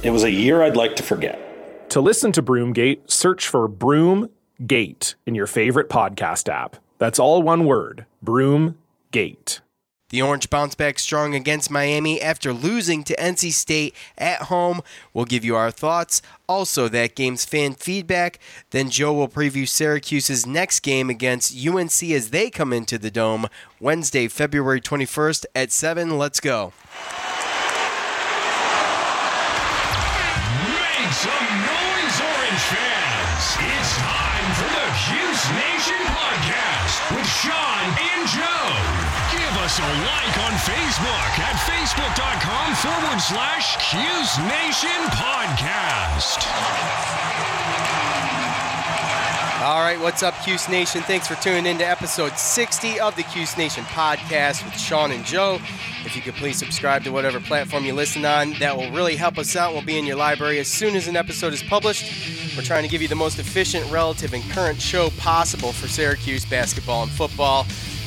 It was a year I'd like to forget. To listen to Broomgate, search for Broomgate in your favorite podcast app. That's all one word Broomgate. The Orange bounce back strong against Miami after losing to NC State at home. We'll give you our thoughts, also that game's fan feedback. Then Joe will preview Syracuse's next game against UNC as they come into the Dome Wednesday, February 21st at 7. Let's go. Make some noise, Orange fans! It's time for the Cuse Nation podcast with Sean and Joe. Give us a like on Facebook at facebook.com forward slash Cuse Nation podcast. All right, what's up, Cuse Nation? Thanks for tuning in to episode 60 of the Cuse Nation podcast with Sean and Joe. If you could please subscribe to whatever platform you listen on, that will really help us out. We'll be in your library as soon as an episode is published. We're trying to give you the most efficient, relative, and current show possible for Syracuse basketball and football.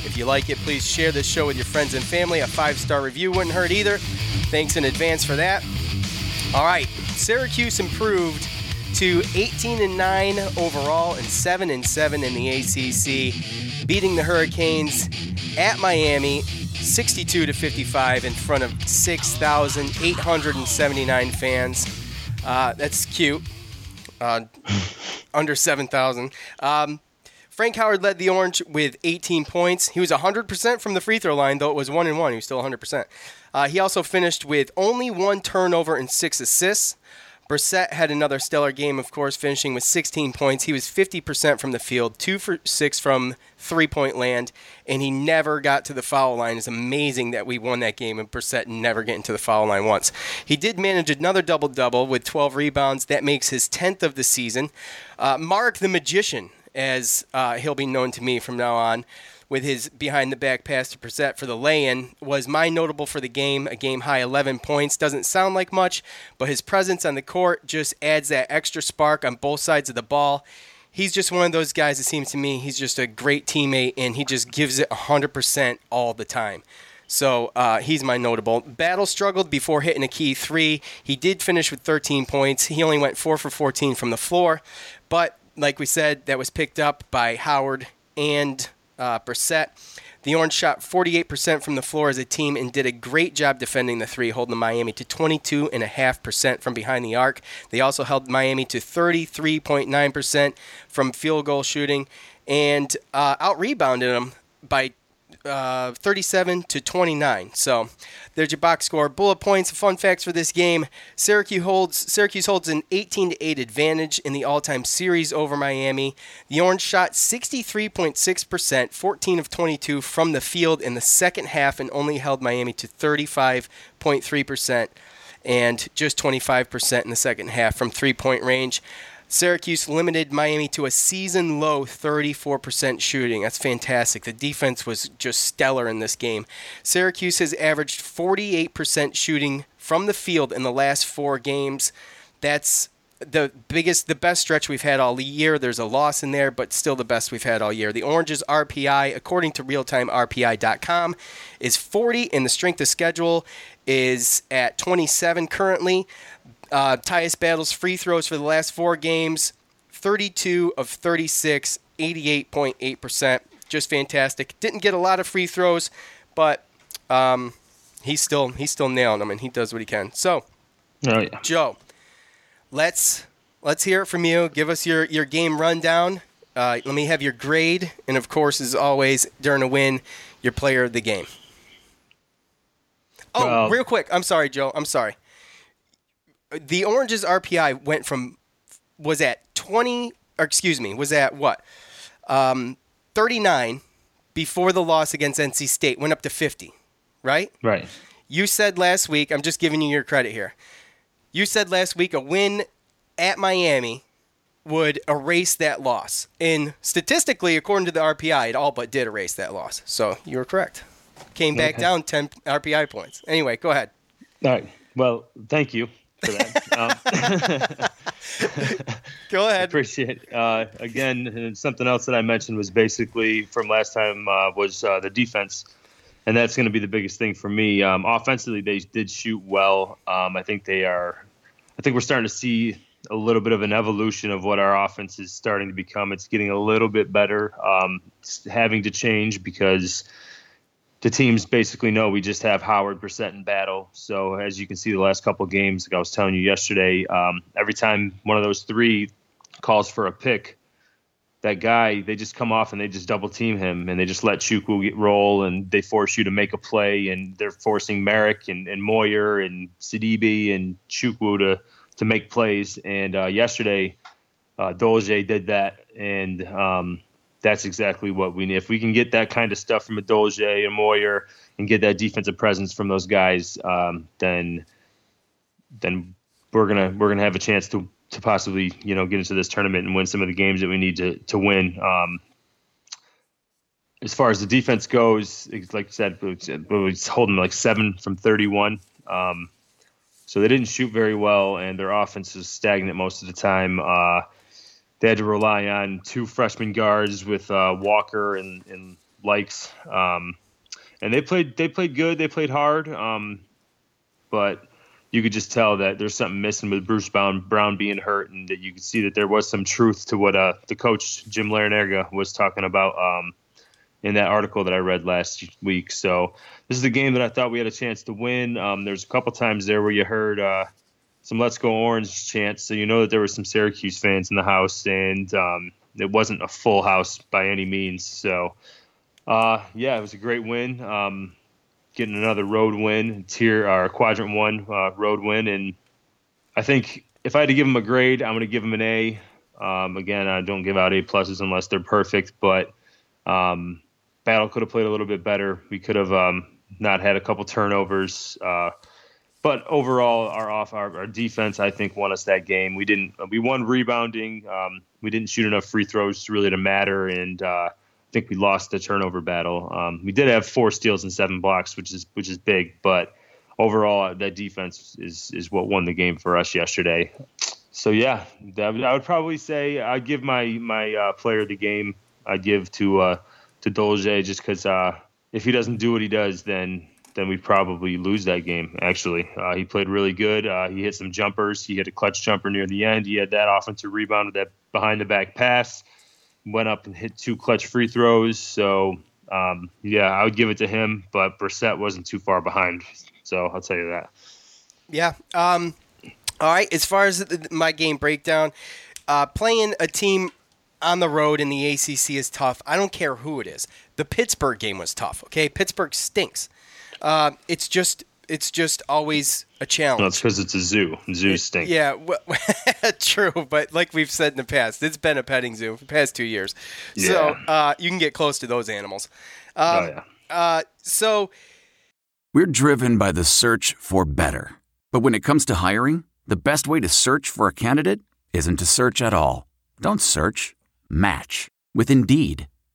If you like it, please share this show with your friends and family. A five star review wouldn't hurt either. Thanks in advance for that. All right, Syracuse improved to 18 and 9 overall and 7 and 7 in the ACC, beating the Hurricanes at Miami 62 to 55 in front of 6,879 fans. Uh, that's cute. Uh, under 7,000. Um, Frank Howard led the Orange with 18 points. He was 100% from the free throw line, though it was 1 and 1. He was still 100%. Uh, he also finished with only one turnover and six assists. Brissett had another stellar game, of course, finishing with 16 points. He was 50% from the field, 2 for 6 from three point land, and he never got to the foul line. It's amazing that we won that game and Brissett never getting to the foul line once. He did manage another double double with 12 rebounds. That makes his 10th of the season. Uh, Mark the Magician, as uh, he'll be known to me from now on, with his behind the back pass to Brissett for the lay in was my notable for the game, a game high 11 points. Doesn't sound like much, but his presence on the court just adds that extra spark on both sides of the ball. He's just one of those guys, it seems to me, he's just a great teammate and he just gives it 100% all the time. So uh, he's my notable. Battle struggled before hitting a key three. He did finish with 13 points. He only went 4 for 14 from the floor. But like we said, that was picked up by Howard and uh, Brissett. The Orange shot 48% from the floor as a team and did a great job defending the three, holding Miami to 22.5% from behind the arc. They also held Miami to 33.9% from field goal shooting and uh, out rebounded them by uh, 37 to 29. So there's your box score. Bullet points, fun facts for this game. Syracuse holds Syracuse holds an 18 to 8 advantage in the all-time series over Miami. The Orange shot 63.6%, 14 of 22 from the field in the second half and only held Miami to 35.3% and just 25% in the second half from three-point range. Syracuse limited Miami to a season low 34% shooting. That's fantastic. The defense was just stellar in this game. Syracuse has averaged 48% shooting from the field in the last four games. That's the biggest, the best stretch we've had all year. There's a loss in there, but still the best we've had all year. The Orange's RPI, according to realtimerpi.com, is 40, and the strength of schedule is at 27 currently. Uh, Tyus Battle's free throws for the last four games 32 of 36, 88.8%. Just fantastic. Didn't get a lot of free throws, but um, he's still he's still nailing them, and he does what he can. So, Oh yeah. Joe, let's let's hear it from you. Give us your your game rundown. Uh, let me have your grade, and of course, as always, during a win, your player of the game. Oh, Well- real quick. I'm sorry, Joe. I'm sorry. The Orange's RPI went from was at 20 or excuse me, was at what? Um 39 before the loss against NC State went up to 50, right? Right. You said last week, I'm just giving you your credit here. You said last week a win at Miami would erase that loss. And statistically, according to the RPI, it all but did erase that loss. So you were correct. Came back Okay. down 10 RPI points. Anyway, go ahead. All right. Well, thank you for that. um, Go ahead. appreciate it. Uh, again, and something else that I mentioned was basically from last time uh, was uh, the defense, and that's going to be the biggest thing for me. Um, offensively, they did shoot well. Um, I think they are. I think we're starting to see a little bit of an evolution of what our offense is starting to become. It's getting a little bit better. Um, having to change because the teams basically know we just have Howard Brissett in battle. So as you can see, the last couple games, like I was telling you yesterday, um, every time one of those three calls for a pick, that guy they just come off and they just double team him and they just let Chukwu get roll and they force you to make a play and they're forcing Marek and, and Moyer and Sidibe and Chukwu to to make plays. And uh, yesterday, uh, Dolezaj did that and. Um, that's exactly what we need. If we can get that kind of stuff from a Dolezaj and Moyer and get that defensive presence from those guys, um, then then we're gonna we're gonna have a chance to to possibly you know get into this tournament and win some of the games that we need to to win. Um, as far as the defense goes, like I said, it was holding like seven from 31. Um, so they didn't shoot very well, and their offense is stagnant most of the time. Uh, they had to rely on two freshman guards with uh, Walker and, and Lykes, um, and they played they played good. They played hard, um, but you could just tell that there's something missing with Bruce Brown, Brown being hurt, and that you could see that there was some truth to what uh, the coach Jim Larrañaga was talking about um, in that article that I read last week. So this is a game that I thought we had a chance to win. Um, there's a couple times there where you heard. Uh, some "Let's Go Orange" chants, so you know that there were some Syracuse fans in the house, and um, it wasn't a full house by any means. So, uh, yeah, it was a great win. Um, getting another road win, tier or quadrant one uh, road win, and I think if I had to give them a grade, I'm going to give them an A. Um, again, I don't give out A pluses unless they're perfect, but um, Battle could have played a little bit better. We could have um, not had a couple turnovers. Uh, but overall, our off our, our defense, I think, won us that game. We didn't. We won rebounding. Um, we didn't shoot enough free throws really to matter, and uh, I think we lost the turnover battle. Um, we did have four steals and seven blocks, which is which is big, but overall, that defense is is what won the game for us yesterday. So yeah, that, I would probably say I'd give my my uh, player of the game. I'd give to uh, to Dolezaj just because uh, if he doesn't do what he does, then then we probably lose that game. Actually, uh, he played really good. Uh, he hit some jumpers. He hit a clutch jumper near the end. He had that offensive rebound with that behind the back pass. Went up and hit two clutch free throws. So um, yeah, I would give it to him. But Brissett wasn't too far behind. So I'll tell you that. Yeah. Um, all right. As far as the, my game breakdown, uh, playing a team on the road in the ACC is tough. I don't care who it is. The Pittsburgh game was tough. Okay, Pittsburgh stinks. Uh, it's just it's just always a challenge. No, it's because it's a zoo. Zoos stink. Yeah, w- true. But like we've said in the past, it's been a petting zoo for the past two years. So uh, you can get close to those animals. Um, oh yeah. uh, so We're driven by the search for better. But when it comes to hiring, the best way to search for a candidate isn't to search at all. Don't search, match with Indeed.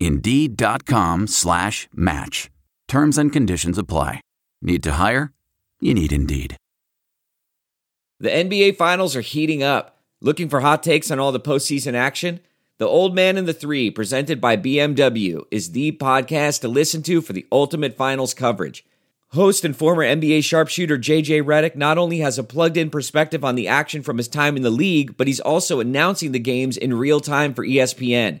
Indeed.com slash match. Terms and conditions apply. Need to hire? You need Indeed. The NBA Finals are heating up. Looking for hot takes on all the postseason action? The Old Man and the Three, presented by BMW, is the podcast to listen to for the ultimate finals coverage. Host and former NBA sharpshooter JJ Redick not only has a plugged in perspective on the action from his time in the league, but he's also announcing the games in real time for ESPN.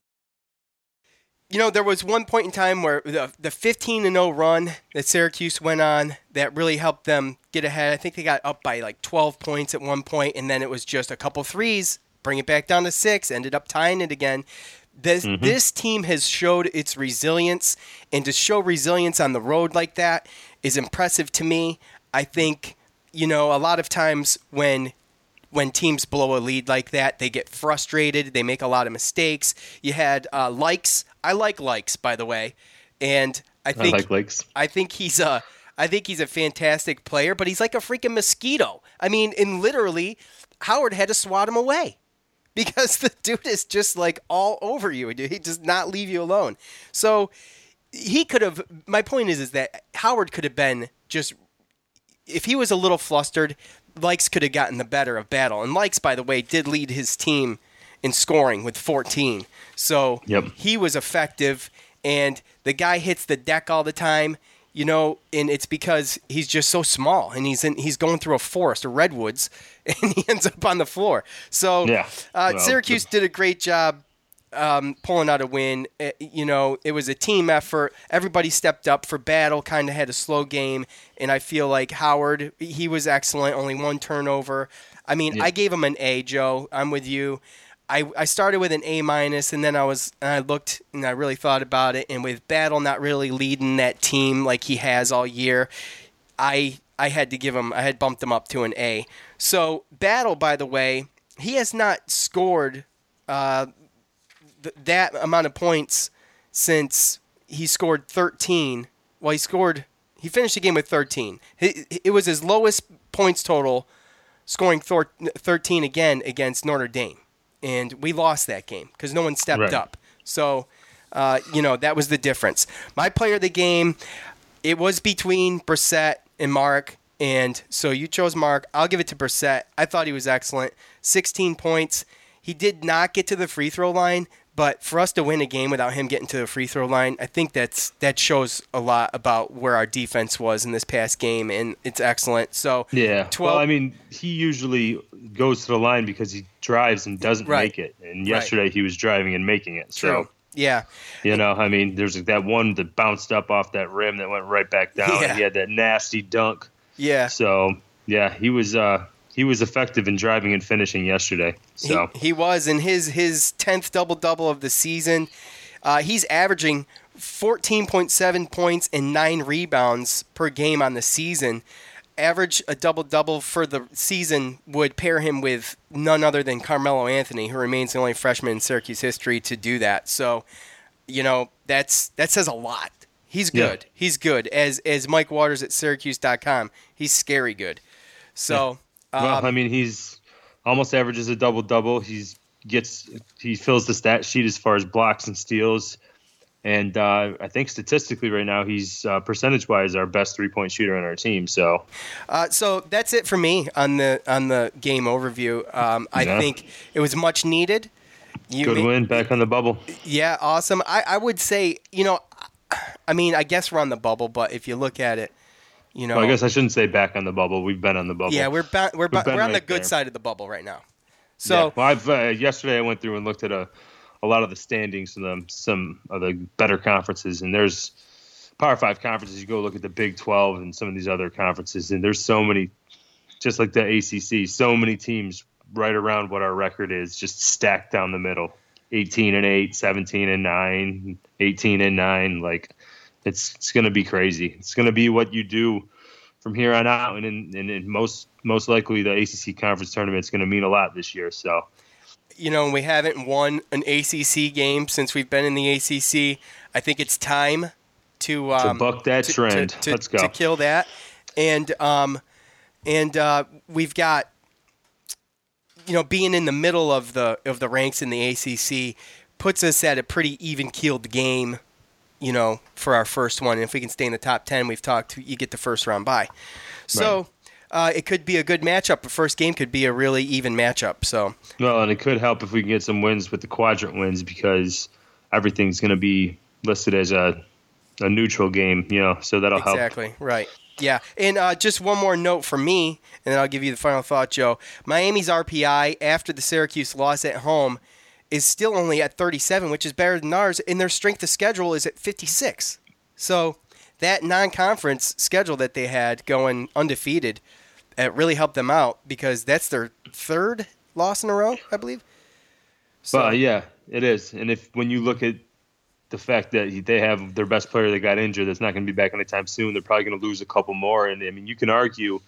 You know, there was one point in time where the, the 15 0 run that Syracuse went on that really helped them get ahead. I think they got up by like 12 points at one point, and then it was just a couple threes, bring it back down to six, ended up tying it again. This mm-hmm. this team has showed its resilience, and to show resilience on the road like that is impressive to me. I think you know a lot of times when when teams blow a lead like that, they get frustrated. They make a lot of mistakes. You had uh, likes. I like likes, by the way, and I think I like likes. I think he's a. I think he's a fantastic player, but he's like a freaking mosquito. I mean, and literally, Howard had to swat him away because the dude is just like all over you. He does not leave you alone. So he could have. My point is, is that Howard could have been just if he was a little flustered. Lykes could have gotten the better of Battle, and Lykes, by the way, did lead his team in scoring with 14. So yep. he was effective, and the guy hits the deck all the time you know, and it's because he's just so small, and he's in he's going through a forest of redwoods, and he ends up on the floor. So yeah, uh, well, Syracuse did a great job um, pulling out a win. It, uh, you know, it was a team effort. Everybody stepped up for battle. Kind of had a slow game, and I feel like Howard he was excellent. Only one turnover. I mean, yeah. I gave him an A, Joe. I'm with you. I, I started with an A minus, and then I was and I looked and I really thought about it. And with Battle not really leading that team like he has all year, I I had to give him I had bumped him up to an A. So Battle, by the way, he has not scored uh, th- that amount of points since he scored 13. Well, he scored. He finished the game with 13. It, it was his lowest points total, scoring 13 again against Notre Dame and we lost that game because no one stepped right. up. So, uh, you know, that was the difference. My player of the game, it was between Brissett and Mark, and so you chose Mark. I'll give it to Brissett. I thought he was excellent. 16 points. He did not get to the free throw line, but for us to win a game without him getting to the free throw line, I think that's that shows a lot about where our defense was in this past game, and it's excellent. So yeah, 12, well, I mean, he usually goes to the line because he drives and doesn't right. make it, and yesterday right. he was driving and making it. So. True. Yeah. You know, I mean, there's that one that bounced up off that rim that went right back down. Yeah. He had that nasty dunk. Yeah. So, yeah, he was uh he was effective in driving and finishing yesterday. So he, he was in his his tenth double double of the season. Uh, he's averaging 14.7 points and nine rebounds per game on the season. Average a double double for the season would pair him with none other than Carmelo Anthony, who remains the only freshman in Syracuse history to do that. So, you know, that's that says a lot. He's good. Yeah. He's good. As as Mike Waters at Syracuse.com, he's scary good. So. Yeah well, um, I mean, he's almost averages a double double. He's gets he fills the stat sheet as far as blocks and steals, and uh, I think statistically right now he's uh, percentage wise our best three point shooter on our team. So, uh, so that's it for me on the on the game overview. Um, I yeah. think it was much needed. You Good win back on the bubble. Yeah, awesome. I, I would say you know, I mean, I guess we're on the bubble, but if you look at it you know, well, I guess I shouldn't say back on the bubble. We've been on the bubble. Yeah, we're we're, ba- we're on right the good there. side of the bubble right now. So, yeah. well, I've uh, yesterday I went through and looked at a a lot of the standings in the, some of the better conferences, and there's Power Five conferences. You go look at the Big Twelve and some of these other conferences, and there's so many, just like the ACC, so many teams right around what our record is, just stacked down the middle. 18 and 8, 17 and 9, 18 and 9 like it's it's going to be crazy. It's going to be what you do from here on out, and in, and in most most likely the ACC conference tournament is going to mean a lot this year. So, you know, we haven't won an ACC game since we've been in the ACC. I think it's time to um, buck that to- trend. To, to, Let's go. to kill that, and um, and uh, we've got you know being in the middle of the of the ranks in the ACC puts us at a pretty even keeled game. You know, for our first one, and if we can stay in the top ten, we've talked. You get the first round bye. So. Uh, it could be a good matchup. The first game could be a really even matchup. So Well, and it could help if we can get some wins with the quadrant wins because everything's going to be listed as a a neutral game, you know, so that'll help. Exactly. Right. Yeah. And uh, just one more note from me, and then I'll give you the final thought, Joe. Miami's RPI after the Syracuse loss at home is still only at 37, which is better than ours, and their strength of schedule is at 56. So that non-conference schedule that they had going undefeated, it really helped them out because that's their third loss in a row, I believe. So, Well, yeah, it is. And if when you look at the fact that they have their best player that got injured, that's not going to be back anytime soon. They're probably going to lose a couple more. And I mean, you can argue.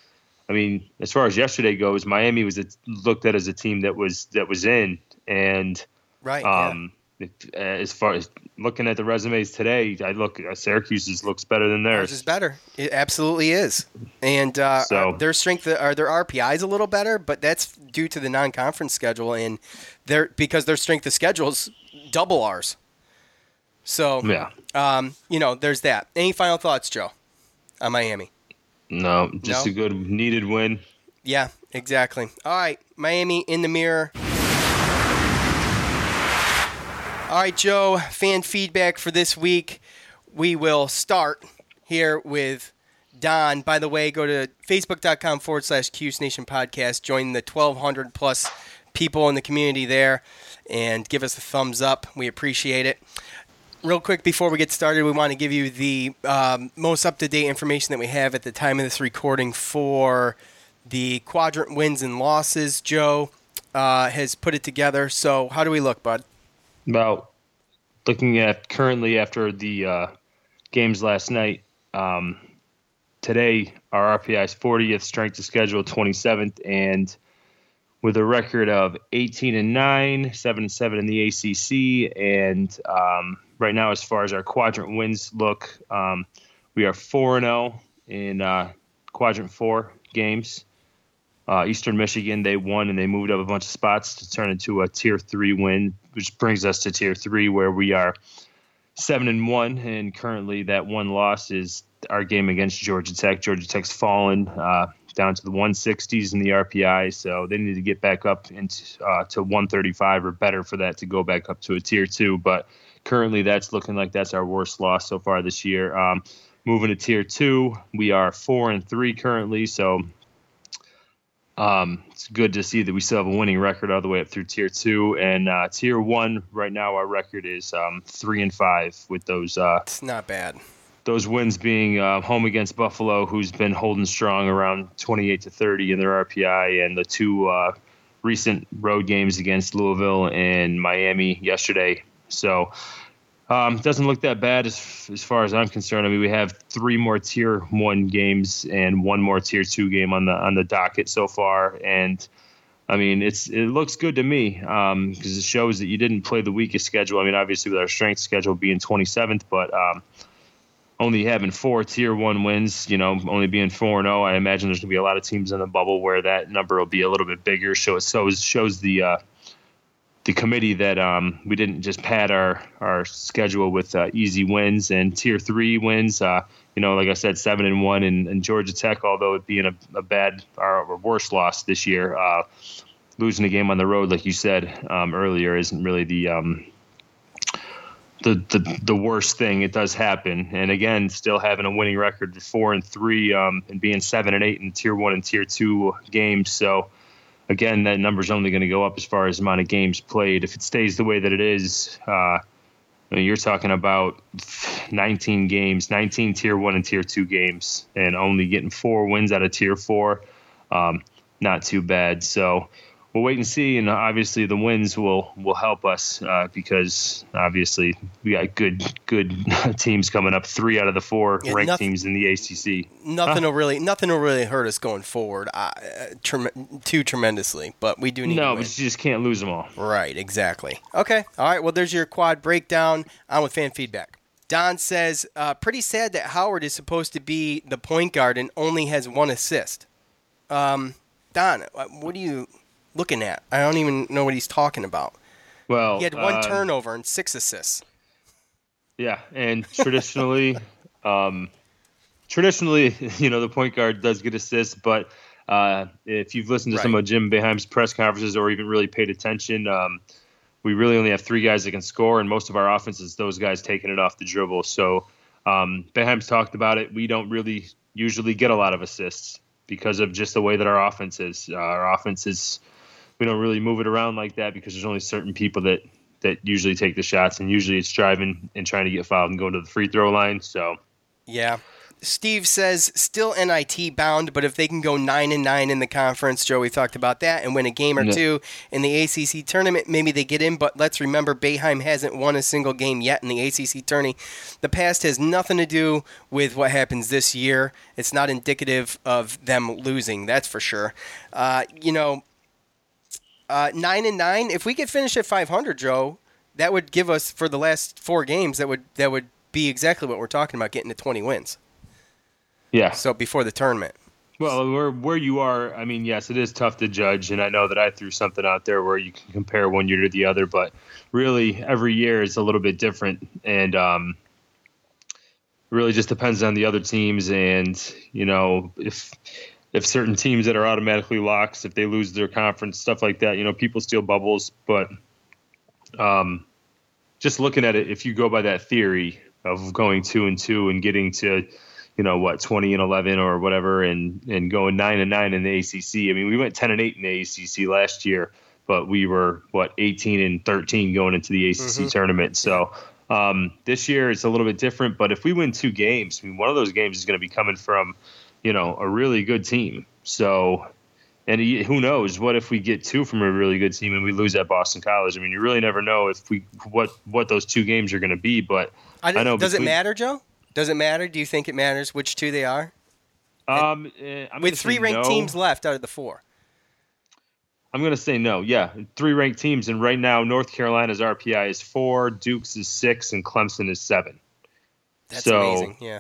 I mean, as far as yesterday goes, Miami was looked at as a team that was that was in, and right. yeah. um, if, uh, as far as looking at the resumes today, I look uh, Syracuse's looks better than Ours theirs. is better. It absolutely is. And uh, So- uh, their strength, or their RPI is a little better, but that's due to the non-conference schedule, and their because their strength of schedule is double ours. So, Yeah. um, you know, there's that. Any final thoughts, Joe, on Miami? No, just No? a good needed win. Yeah, exactly. All right, Miami in the mirror. All right, Joe, fan feedback for this week. We will start here with Don. By the way, go to facebook.com forward slash Cuse Nation podcast. Join the 1,200 plus people in the community there and give us a thumbs up. We appreciate it. Real quick before we get started, we want to give you the um, most up to date information that we have at the time of this recording for the quadrant wins and losses. Joe uh, has put it together. So, how do we look, bud? About looking at currently after the uh, games last night, um, today our RPI is 40th, strength of schedule 27th, and with a record of 18 and 9, 7 and 7 in the ACC, and um, right now, as far as our quadrant wins look, um, we are 4 and 0 in uh, quadrant four games. Uh, Eastern Michigan, they won and they moved up a bunch of spots to turn into a tier three win, which brings us to tier three, where we are seven and one, and currently that one loss is our game against Georgia Tech. Georgia Tech's fallen uh, down to the 160s in the RPI, so they need to get back up into uh, to 135 or better for that to go back up to a tier two. But currently, that's looking like that's our worst loss so far this year. Um, moving to tier two, we are four and three currently, so um, it's good to see that we still have a winning record all the way up through tier two and uh, tier one. Right now, our record is um, three and five with those uh, It's not bad. those wins being uh, home against Buffalo, who's been holding strong around 28 to 30 in their RPI, and the two uh, recent road games against Louisville and Miami yesterday. So um, doesn't look that bad as, as far as I'm concerned. I mean, we have three more tier one games and one more tier two game on the on the docket so far, and I mean, it's it looks good to me because it shows that you didn't play the weakest schedule. I mean, obviously with our strength schedule being 27th, but um, only having four tier one wins, you know, only being four and zero, I imagine there's gonna be a lot of teams in the bubble where that number will be a little bit bigger. So it shows shows the uh, the committee that um, we didn't just pad our our schedule with uh, easy wins and tier three wins. Uh, you know, like I said, seven and one, in, and Georgia Tech, although it being a, a bad or worse loss this year, uh, losing a game on the road, like you said um, earlier, isn't really the um, the, the the worst thing. It does happen, and again, still having a winning record, four and three, um, and being seven and eight in tier one and tier two games. So again, that number's only going to go up as far as amount of games played. If it stays the way that it is, uh, you're talking about 19 games, 19 tier one and tier two games, and only getting four wins out of tier four. Um, not too bad. So we'll wait and see. And obviously, the wins will will help us uh, because obviously we got good good teams coming up. Three out of the four Yeah, ranked nothing- teams in the ACC. Nothing will really, nothing will really hurt us going forward, uh, trem- too tremendously. But we do need No, but you just can't lose them all. Right, exactly. Okay, all right. Well, there's your quad breakdown. On with fan feedback. Don says, uh, pretty sad that Howard is supposed to be the point guard and only has one assist. Um, Don, uh, what do you looking at? I don't even know what he's talking about. Well, He had one um, turnover and six assists. Yeah, and traditionally, um, traditionally, you know, the point guard does get assists, but uh, if you've listened to some of Jim Boeheim's press conferences or even really paid attention, um, we really only have three guys that can score, and most of our offense is those guys taking it off the dribble. So um, Boeheim's talked about it. We don't really usually get a lot of assists because of just the way that our offense is. Uh, our offense is we don't really move it around like that because there's only certain people that that usually take the shots, and usually it's driving and trying to get fouled and going to the free throw line. So Yeah. Steve says still NIT bound, but if they can go nine and nine in the conference, Joe, we talked about that, and win a game or Yeah. two in the ACC tournament, maybe they get in. But let's remember, Boeheim hasn't won a single game yet in the ACC tourney. The past has nothing to do with what happens this year. It's not indicative of them losing, that's for sure. Uh, you know, uh, nine and nine. If we could finish at 500, Joe, that would give us for the last four games. That would that would be exactly what we're talking about, getting to 20 wins. yeah, So before the tournament. Well, where where you are, I mean, yes, it is tough to judge, and I know that I threw something out there where you can compare one year to the other, but really every year is a little bit different, and um, really just depends on the other teams, and you know if if certain teams that are automatically locks, if they lose their conference, stuff like that, you know, people steal bubbles, but um, just looking at it, if you go by that theory of going two and two and getting to you know what 20 and 11 or whatever and and going 9 and 9 in the ACC I mean we went 10 and 8 in the ACC last year but we were what 18 and 13 going into the ACC tournament. So um, this year it's a little bit different but if we win two games I mean one of those games is going to be coming from you know a really good team so and he- who knows what if we get two from a really good team and we lose at Boston College I mean you really never know if we what what those two games are going to be but I, I know Does it matter, Joe? Does it matter? Do you think it matters which two they are? um, eh, I'm With three ranked no. teams left out of the four. I'm going to say no. Yeah, three ranked teams, and right now North Carolina's RPI is four, Duke's is six, and Clemson is seven. That's So- amazing. Yeah.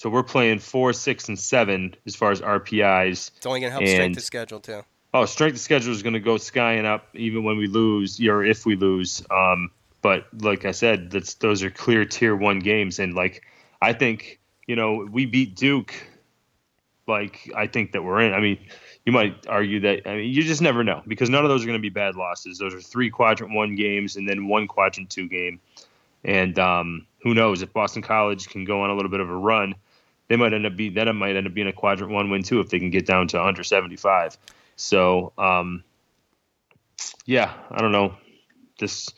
So we're playing four, six, and seven as far as RPIs. It's only going to help strength And- the schedule, too. Oh, strength of schedule is going to go skying up even when we lose, or if we lose. Um, but like I said, that's those are clear tier one games, and like I think you know we beat Duke. Like I think that we're in. I mean, you might argue that. I mean, you just never know because none of those are going to be bad losses. Those are three quadrant one games and then one quadrant two game. And um, who knows if Boston College can go on a little bit of a run, they might end up be that might end up being a quadrant one win too if they can get down to under seventy five. So um, yeah, I don't know. This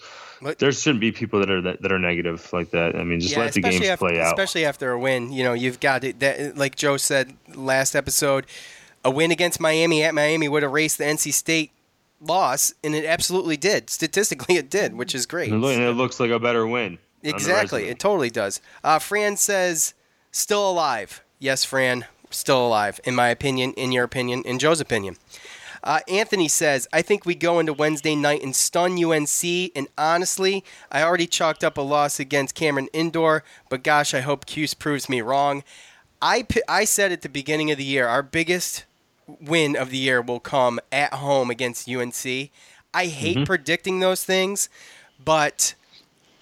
But- there shouldn't be people that are that, that are negative like that. I mean, just let the games after, play out. Especially after a win, you know, you've got it. That, like Joe said last episode, a win against Miami at Miami would erase the NC State loss, and it absolutely did. Statistically, it did, which is great. And it look- and it looks like a better win. Exactly, it totally does. Uh, Fran says, still alive. Yes, Fran, still alive, in my opinion, in your opinion, in Joe's opinion. Uh, Anthony says, I think we go into Wednesday night and stun UNC. And honestly, I already chalked up a loss against Cameron Indoor, but gosh, I hope Cuse proves me wrong. I, I said at the beginning of the year, our biggest win of the year will come at home against UNC. I hate predicting those things, but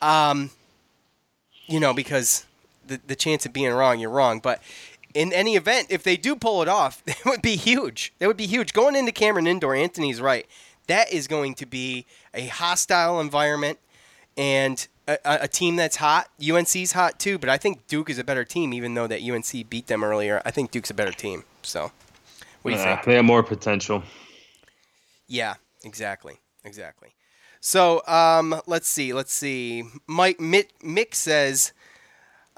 um, you know, because the the chance of being wrong, you're wrong. But in any event, if they do pull it off, it would be huge. That would be huge. Going into Cameron Indoor, Anthony's right. That is going to be a hostile environment and a, a a team that's hot. UNC's hot too, but I think Duke is a better team, even though that UNC beat them earlier. I think Duke's a better team. So, what do you Yeah, think? they have more potential. Yeah, exactly, exactly. So um, let's see, let's see. Mike Mick, Mick says,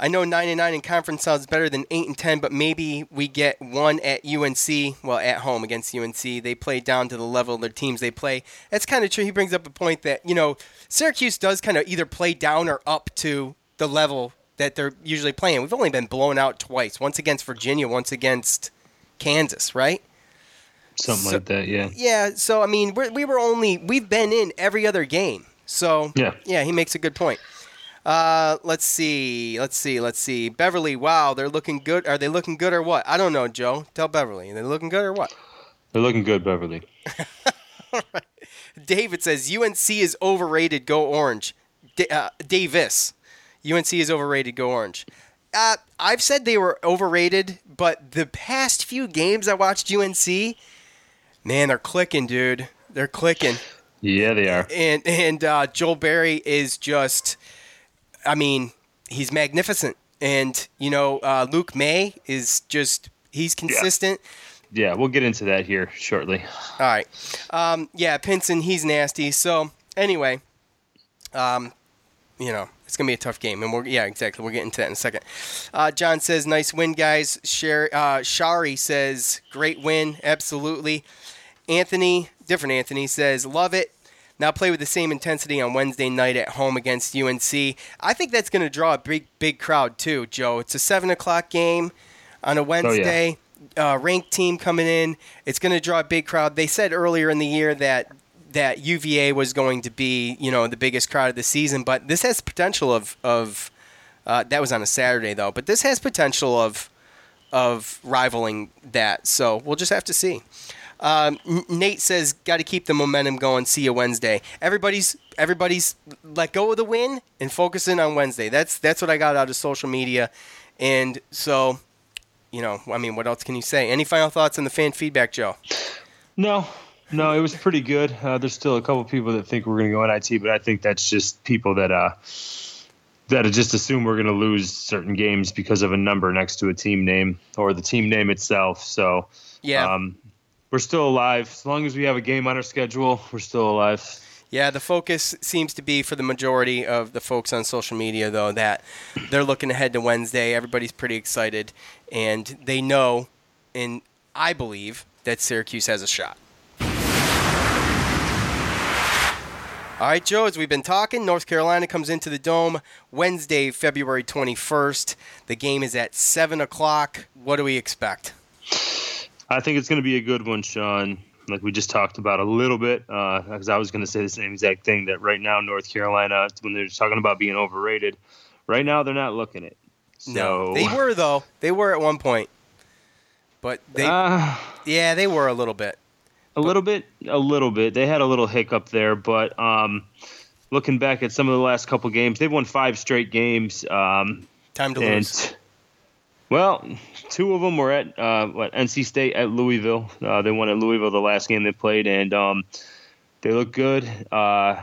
"I know nine and nine in conference sounds better than eight and ten, but maybe we get one at UNC. Well, at home against UNC, they play down to the level of their teams they play. That's kind of true. He brings up a point that you know Syracuse does kind of either play down or up to the level that they're usually playing. We've only been blown out twice. Once against Virginia, once against Kansas, right? Something So- like that, yeah. Yeah, so I mean, we're, we were only we've been in every other game. So Yeah. yeah, he makes a good point. Uh, let's see. Let's see. Let's see. Beverly, wow, they're looking good. Are they looking good or what? I don't know, Joe. Tell Beverly. Are they looking good or what? They're looking good, Beverly. All right. David says UNC is overrated. Go Orange. D- uh, Davis, UNC is overrated. Go Orange. Uh, I've said they were overrated, but the past few games I watched UNC, man, they're clicking, dude. They're clicking. Yeah, they are. And and uh, Joel Berry is just, I mean, he's magnificent. And you know, uh, Luke Maye is just he's consistent. Yeah. yeah, we'll get into that here shortly. All right. Um, yeah, Pinson, he's nasty. So anyway, um, you know, it's gonna be a tough game, and we're yeah, exactly. We'll get into that in a second. Uh, John says, "Nice win, guys." Sher- uh, Shari says, "Great win, absolutely." Anthony, different Anthony says, "Love it." Now play with the same intensity on Wednesday night at home against UNC. I think that's going to draw a big, big crowd too, Joe. It's a seven o'clock game on a Wednesday. Oh, yeah. uh, ranked team coming in. It's going to draw a big crowd. They said earlier in the year that that UVA was going to be, you know, the biggest crowd of the season, but this has potential of of uh, that was on a Saturday though, but this has potential of of rivaling that. So we'll just have to see. Um, Nate says, "Got to keep the momentum going. See you Wednesday. Everybody's everybody's let go of the win and focusing on Wednesday. That's that's what I got out of social media, and so, you know, I mean, what else can you say? Any final thoughts on the fan feedback, Joe? No, no, it was pretty good. Uh, there's still a couple people that think we're going to go NIT, but I think that's just people that uh, that just assume we're going to lose certain games because of a number next to a team name or the team name itself. So yeah, um, we're still alive. As long as we have a game on our schedule, we're still alive. Yeah, the focus seems to be for the majority of the folks on social media, though, that they're looking ahead to Wednesday. Everybody's pretty excited, and they know, and I believe, that Syracuse has a shot. All right, Joe, as we've been talking, North Carolina comes into the Dome Wednesday, February 21st. The game is at 7 o'clock. What do we expect? I think it's going to be a good one, Sean. Like we just talked about a little bit, because uh, I was going to say the same exact thing that right now, North Carolina, when they're talking about being overrated, right now they're not looking it. So, no, they were, though. They were at one point. But they, uh, yeah, they were a little bit. A little bit, a little bit. They had a little hiccup there, but um, looking back at some of the last couple games, they've won five straight games. Um, Time to and, lose. Well, two of them were at uh, what NC State at Louisville. Uh, they won at Louisville the last game they played, and um, they look good. Uh,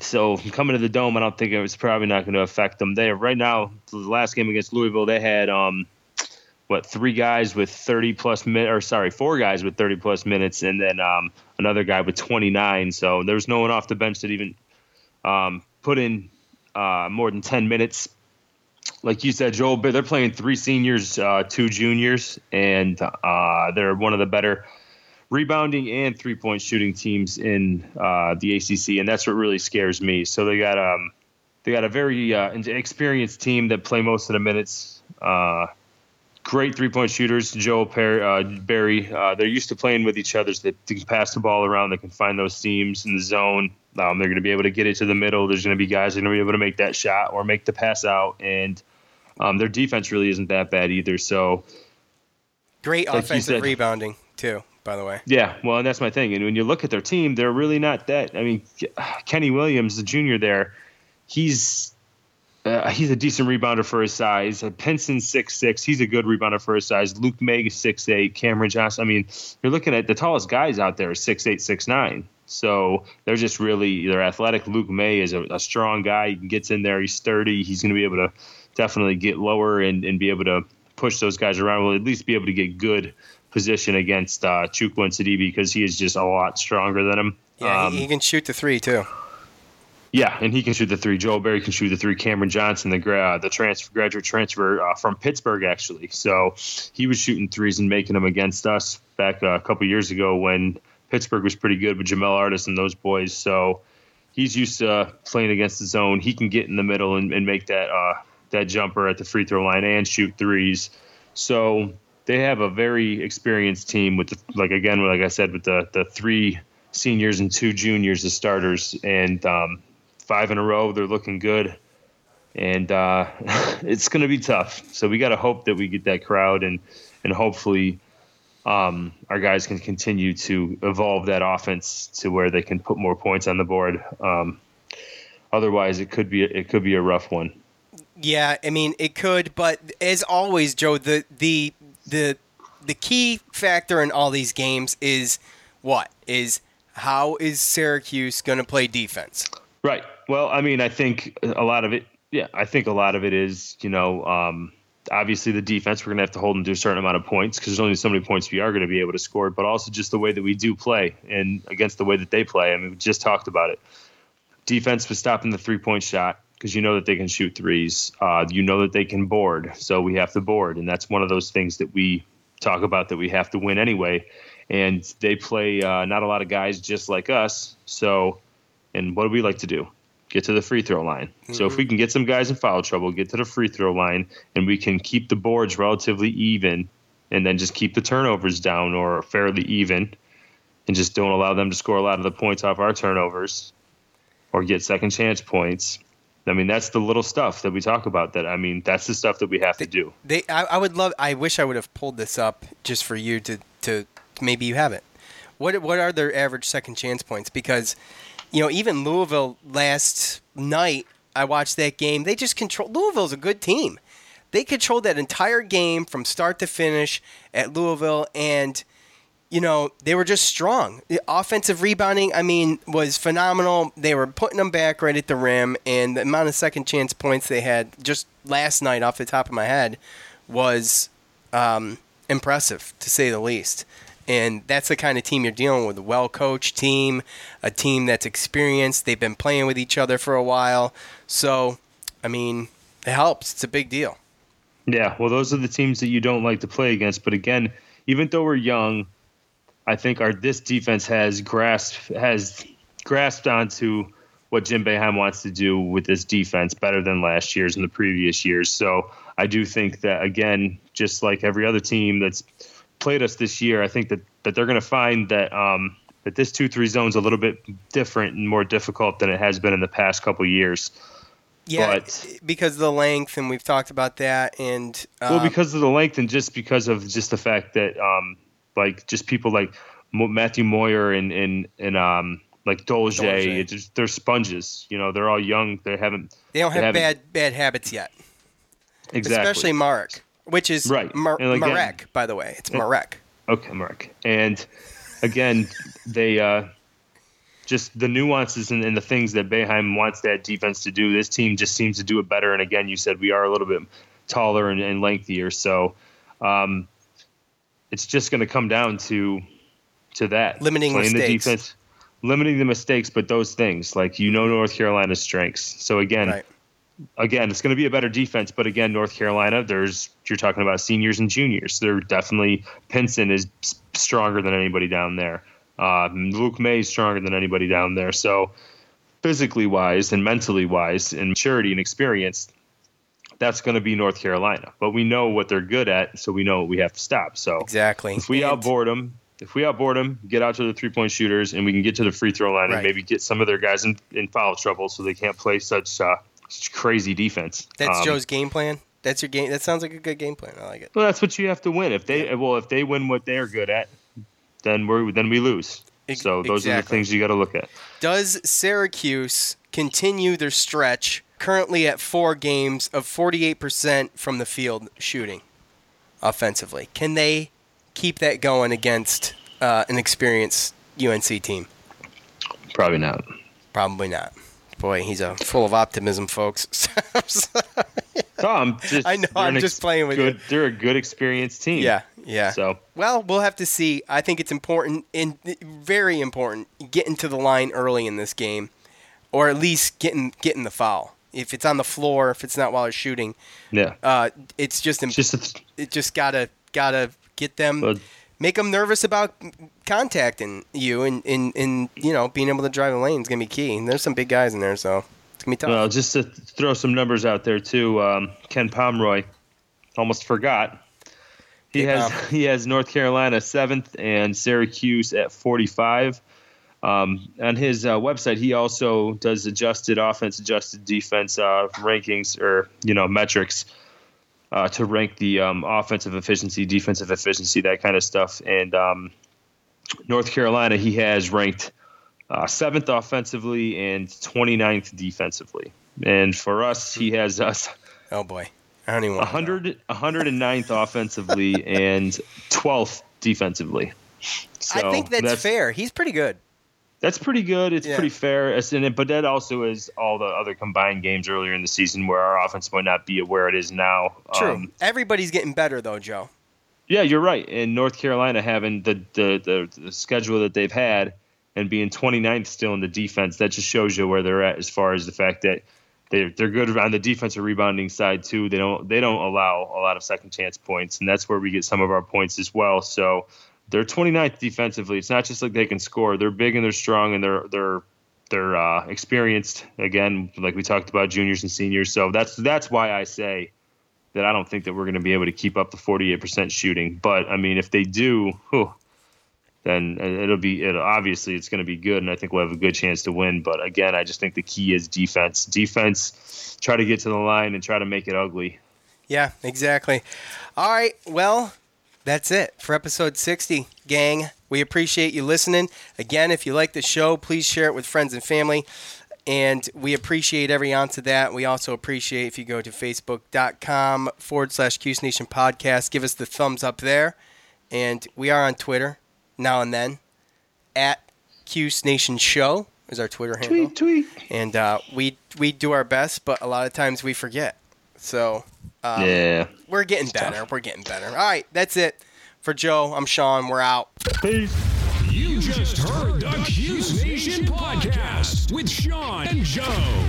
so coming to the dome, I don't think it's probably not going to affect them. They right now, the last game against Louisville, they had um, what three guys with 30 plus minutes, or sorry, four guys with 30 plus minutes, and then um, another guy with 29. So there was no one off the bench that even um, put in uh, more than 10 minutes. Like you said, Joel, they're playing three seniors, uh, two juniors, and uh, they're one of the better rebounding and three point shooting teams in uh, the ACC, and that's what really scares me. So they got um, they got a very uh, experienced team that play most of the minutes uh, great three point shooters, Joe Perry, uh, Berry. Uh, they're used to playing with each other. So they can pass the ball around. They can find those seams in the zone. Um, they're going to be able to get it to the middle. There's going to be guys that are going to be able to make that shot or make the pass out. And um, their defense really isn't that bad either. So great like offensive said, rebounding too. By the way, yeah. Well, and that's my thing. And when you look at their team, they're really not that. I mean, Kenny Williams, the junior there, he's uh, he's a decent rebounder for his size. Uh, Pinson six six. He's a good rebounder for his size. Luke Maye six eight. Cameron Johnson. I mean, you're looking at the tallest guys out there six eight six nine. So they're just really they're athletic. Luke Maye is a, a strong guy. He gets in there. He's sturdy. He's going to be able to definitely get lower and, and be able to push those guys around. We'll at least be able to get good position against uh, Chukwu and Sidibe because he is just a lot stronger than him. Yeah, um, he, can shoot the three too. Yeah, and he can shoot the three. Joel Berry can shoot the three. Cameron Johnson, the uh, the transfer graduate transfer uh, from Pittsburgh, actually. So he was shooting threes and making them against us back uh, a couple years ago when Pittsburgh was pretty good with Jamel Artis and those boys. So he's used to playing against the zone. He can get in the middle and, and make that uh, that jumper at the free throw line and shoot threes. So they have a very experienced team with the, like again, like I said, with the the three seniors and two juniors as starters, and um, five in a row. They're looking good. and uh, it's going to be tough. So we got to hope that we get that crowd and and hopefully um, our guys can continue to evolve that offense to where they can put more points on the board. Um, otherwise, it could be it could be a rough one. Yeah, I mean it could, but as always, Joe, the the the the key factor in all these games is what is how is Syracuse going to play defense? Right. Well, I mean, I think a lot of it. Yeah, I think a lot of it is you know. Um, obviously the defense we're going to have to hold them to a certain amount of points because there's only so many points we are going to be able to score but also just the way that we do play and against the way that they play i mean we just talked about it defense was stopping the three point shot because you know that they can shoot threes uh, you know that they can board so we have to board and that's one of those things that we talk about that we have to win anyway and they play uh, not a lot of guys just like us so and what do we like to do get to the free throw line. Mm-hmm. So if mm-hmm. we can get some guys in foul trouble, get to the free throw line, and we can keep the boards relatively even, and then just keep the turnovers down or fairly even, and just don't allow them to score a lot of the points off our turnovers, or get second chance points. I mean, that's the little stuff that we talk about. That I mean, that's the stuff that we have they, to do. They, I, I would love. I wish I would have pulled this up just for you to to maybe you have it. What what are their average second chance points? Because you know, even Louisville last night, I watched that game. They just control. Louisville's a good team. They controlled that entire game from start to finish at Louisville, and you know they were just strong. The offensive rebounding, I mean, was phenomenal. They were putting them back right at the rim, and the amount of second chance points they had just last night, off the top of my head, was um, impressive to say the least. And that's the kind of team you're dealing with a well coached team, a team that's experienced. They've been playing with each other for a while. So, I mean, it helps. It's a big deal. Yeah, well, those are the teams that you don't like to play against. But again, even though we're young, I think our this defense has grasped has grasped onto what Jim Boeheim wants to do with this defense better than last year's and the previous years. So I do think that again, just like every other team that's played us this year, I think that, that they're going to find that um, that this two three zone is a little bit different and more difficult than it has been in the past couple years. Yeah, but, because of the length, and we've talked about that. And um, well, because of the length, and just because of just the fact that um, like just people like Matthew Moyer and and and um, like Dolezaj, Just, they're sponges. You know, they're all young. They haven't. They don't have bad bad habits yet. Exactly. Especially Mark which is right. Mar- again, Marek, by the way. It's Marek. Okay, Marek. And again, they uh, just the nuances and, and, the things that Boeheim wants that defense to do. This team just seems to do it better. And again, you said we are a little bit taller and, and lengthier, so um, it's just going to come down to to that limiting playing mistakes. the defense, limiting the mistakes, but those things like you know North Carolina's strengths. So again. Right again, it's going to be a better defense. But again, North Carolina, there's you're talking about seniors and juniors. They're definitely Pinson is stronger than anybody down there. Uh, Luke Maye is stronger than anybody down there. So physically wise and mentally wise and maturity and experience, that's going to be North Carolina. But we know what they're good at, so we know what we have to stop. So exactly, if we and outboard them. If we outboard them, get out to the three point shooters, and we can get to the free throw line right. and maybe get some of their guys in, in foul trouble so they can't play such uh, such crazy defense. That's um, Joe's game plan. That's your game. That sounds like a good game plan. I like it. Well, that's what you have to win. If they well, if they win what they're good at, then we then we lose. So those exactly. are the things you got to look at. Does Syracuse continue their stretch currently at four games of 48% from the field shooting offensively? Can they keep that going against uh, an experienced UNC team? Probably not. Probably not. Boy, he's a full of optimism, folks. Tom, just, I know. I'm just playing with good, you. They're a good, experienced team. Yeah, yeah. So, well, we'll have to see. I think it's important and very important getting to the line early in this game, or at least getting getting the foul. If it's on the floor, if it's not while they're shooting, yeah, uh, it's just, imp- just th- it just gotta gotta get them. But, make them nervous about contacting you and, and, and you know being able to drive the lane is gonna be key. And there's some big guys in there, so it's gonna be tough. Well, just to throw some numbers out there too, um, Ken Pomeroy almost forgot. He hey, has Pom. he has North Carolina seventh and Syracuse at 45. Um, on his uh, website, he also does adjusted offense, adjusted defense uh, rankings or you know metrics uh, to rank the um, offensive efficiency, defensive efficiency, that kind of stuff. And um, North Carolina, he has ranked uh, seventh offensively and 29th defensively. And for us, he has us. Oh boy, I don't even. 100, 109th offensively and 12th defensively. So I think that's, that's fair. He's pretty good. That's pretty good. It's yeah. pretty fair. But that also is all the other combined games earlier in the season where our offense might not be where it is now. True. Um, Everybody's getting better though, Joe. Yeah, you're right. And North Carolina having the, the, the, the schedule that they've had and being 29th still in the defense, that just shows you where they're at as far as the fact that they're they're good on the defensive rebounding side too. They don't they don't allow a lot of second chance points, and that's where we get some of our points as well. So they're 29th defensively. It's not just like they can score. They're big and they're strong and they're they're they're uh, experienced. Again, like we talked about juniors and seniors. So that's that's why I say that I don't think that we're going to be able to keep up the 48% shooting. But I mean, if they do, whew, then it'll be it obviously it's going to be good, and I think we'll have a good chance to win. But again, I just think the key is defense. Defense, try to get to the line and try to make it ugly. Yeah, exactly. All right, well, that's it for episode 60, gang. We appreciate you listening. Again, if you like the show, please share it with friends and family. And we appreciate every ounce of that. We also appreciate if you go to facebook.com forward slash Cuse Nation podcast, give us the thumbs up there. And we are on Twitter now and then at Cuse Nation Show is our Twitter handle. Tweet, tweet. And uh, we we do our best, but a lot of times we forget. So um, yeah, we're getting better. Tough. We're getting better. All right, that's it for Joe. I'm Sean. We're out. Peace. You just heard the Cuse Nation podcast with Sean and Joe.